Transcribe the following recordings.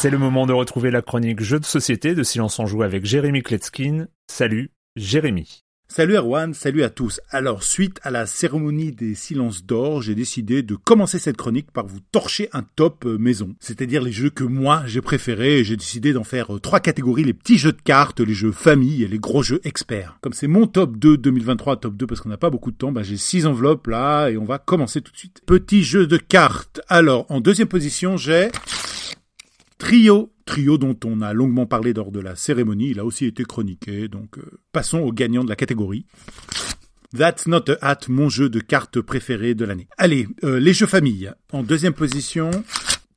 C'est le moment de retrouver la chronique Jeux de société de Silence en Joue avec Jérémy Kletskin. Salut, Jérémy. Salut Erwan, salut à tous. Alors, suite à la cérémonie des silences d'or, j'ai décidé de commencer cette chronique par vous torcher un top euh, maison. C'est-à-dire les jeux que moi j'ai préférés et j'ai décidé d'en faire euh, trois catégories, les petits jeux de cartes, les jeux famille et les gros jeux experts. Comme c'est mon top 2 2023, top 2 parce qu'on n'a pas beaucoup de temps, bah, j'ai six enveloppes là et on va commencer tout de suite. Petits jeux de cartes. Alors, en deuxième position, j'ai Trio, trio dont on a longuement parlé lors de la cérémonie, il a aussi été chroniqué, donc euh, passons au gagnant de la catégorie. That's not a hat, mon jeu de cartes préféré de l'année. Allez, euh, les jeux famille. En deuxième position,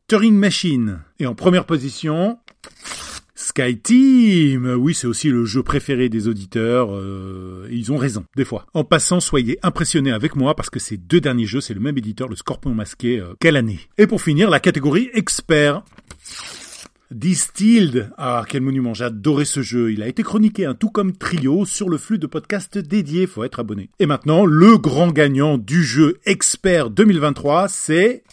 Turing Machine. Et en première position, Sky Team Oui, c'est aussi le jeu préféré des auditeurs. Euh, ils ont raison, des fois. En passant, soyez impressionnés avec moi parce que ces deux derniers jeux, c'est le même éditeur, le Scorpion Masqué. quelle année Et pour finir, la catégorie expert. Distilled. Ah, quel monument. J'ai adoré ce jeu. Il a été chroniqué, un hein, tout comme Trio, sur le flux de podcasts dédié. Faut être abonné. Et maintenant, le grand gagnant du jeu expert 2023, c'est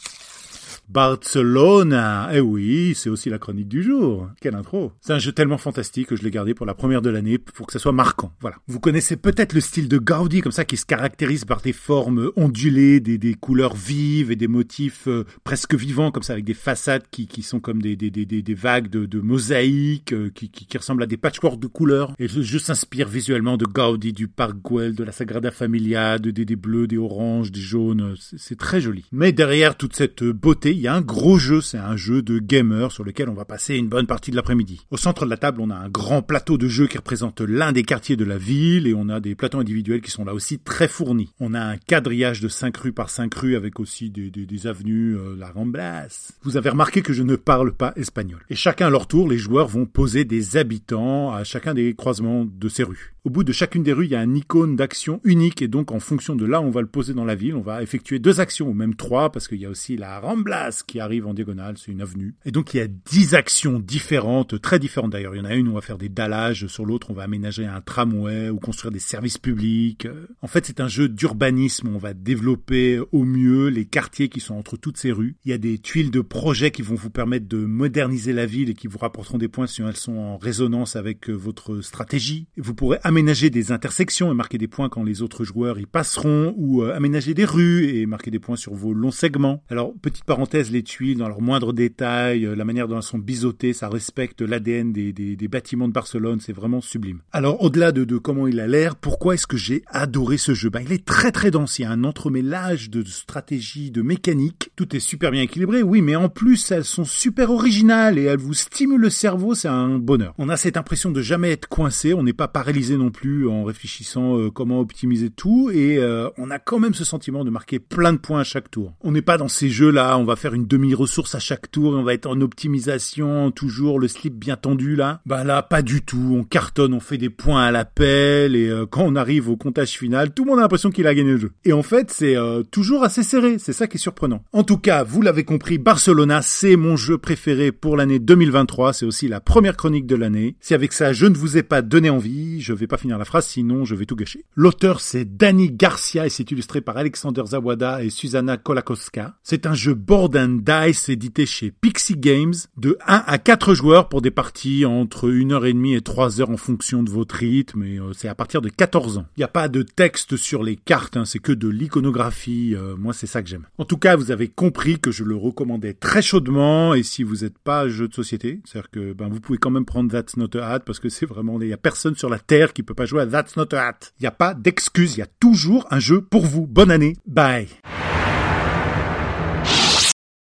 Barcelona. Eh oui, c'est aussi la chronique du jour. Quelle intro. C'est un jeu tellement fantastique que je l'ai gardé pour la première de l'année pour que ça soit marquant. Voilà. Vous connaissez peut-être le style de Gaudi comme ça qui se caractérise par des formes ondulées, des, des couleurs vives et des motifs euh, presque vivants comme ça avec des façades qui, qui sont comme des, des, des, vagues de, de mosaïques euh, qui, qui, ressemblent à des patchwork de couleurs. Et le jeu s'inspire visuellement de Gaudi, du Parc Güell, de la Sagrada Familia, de, des bleus, des oranges, des jaunes. C'est très joli. Mais derrière toute cette beauté, il y a un gros jeu, c'est un jeu de gamer sur lequel on va passer une bonne partie de l'après-midi. Au centre de la table, on a un grand plateau de jeu qui représente l'un des quartiers de la ville et on a des plateaux individuels qui sont là aussi très fournis. On a un quadrillage de 5 rues par 5 rues avec aussi des, avenues, euh, la Ramblas. Vous avez remarqué que je ne parle pas espagnol. Et chacun à leur tour, les joueurs vont poser des habitants à chacun des croisements de ces rues. Au bout de chacune des rues, il y a un icône d'action unique et donc en fonction de là, on va le poser dans la ville. On va effectuer deux actions ou même trois parce qu'il y a aussi la Ramblas qui arrive en diagonale, c'est une avenue. Et donc il y a dix actions différentes, très différentes d'ailleurs. Il y en a une où on va faire des dallages, sur l'autre on va aménager un tramway ou construire des services publics. En fait, c'est un jeu d'urbanisme. On va développer au mieux les quartiers qui sont entre toutes ces rues. Il y a des tuiles de projets qui vont vous permettre de moderniser la ville et qui vous rapporteront des points si elles sont en résonance avec votre stratégie. Vous pourrez aménager des intersections et marquer des points quand les autres joueurs y passeront, ou euh, aménager des rues et marquer des points sur vos longs segments. Alors, petite parenthèse, les tuiles, dans leurs moindres détails, euh, la manière dont elles sont biseautées, ça respecte l'ADN des, bâtiments de Barcelone, c'est vraiment sublime. Alors, au-delà de, comment il a l'air, pourquoi est-ce que j'ai adoré ce jeu? Ben, Il est très très dense, il y a un entremêlage de stratégie, de mécanique, tout est super bien équilibré, oui, mais en plus, elles sont super originales et elles vous stimulent le cerveau, c'est un bonheur. On a cette impression de jamais être coincé, on n'est pas paralysé non plus en réfléchissant euh, comment optimiser tout et euh, on a quand même ce sentiment de marquer plein de points à chaque tour. On n'est pas dans ces jeux là, on va faire une demi-ressource à chaque tour et on va être en optimisation, toujours le slip bien tendu là. Bah là, pas du tout, on cartonne, on fait des points à l'appel et euh, quand on arrive au comptage final, tout le monde a l'impression qu'il a gagné le jeu. Et en fait, c'est toujours assez serré, c'est ça qui est surprenant. En tout cas, vous l'avez compris, Barcelona, c'est mon jeu préféré pour l'année 2023, c'est aussi la première chronique de l'année. Si avec ça je ne vous ai pas donné envie, je vais pas finir la phrase, sinon je vais tout gâcher. L'auteur c'est Danny Garcia et c'est illustré par Alexander Zawada et Susanna Kolakowska. C'est un jeu and dice édité chez Pixie Games de 1 à 4 joueurs pour des parties entre 1h30 et 3 heures en fonction de votre rythme et euh, c'est à partir de 14 ans. Il n'y a pas de texte sur les cartes, hein, c'est que de l'iconographie. Euh, moi c'est ça que j'aime. En tout cas, vous avez compris que je le recommandais très chaudement et si vous n'êtes pas jeu de société, c'est-à-dire que ben, vous pouvez quand même prendre That's Not a Hat parce que c'est vraiment, il n'y a personne sur la Terre qui peut pas jouer à That's Not a Hat. Il n'y a pas d'excuse, il y a toujours un jeu pour vous. Bonne année. Bye.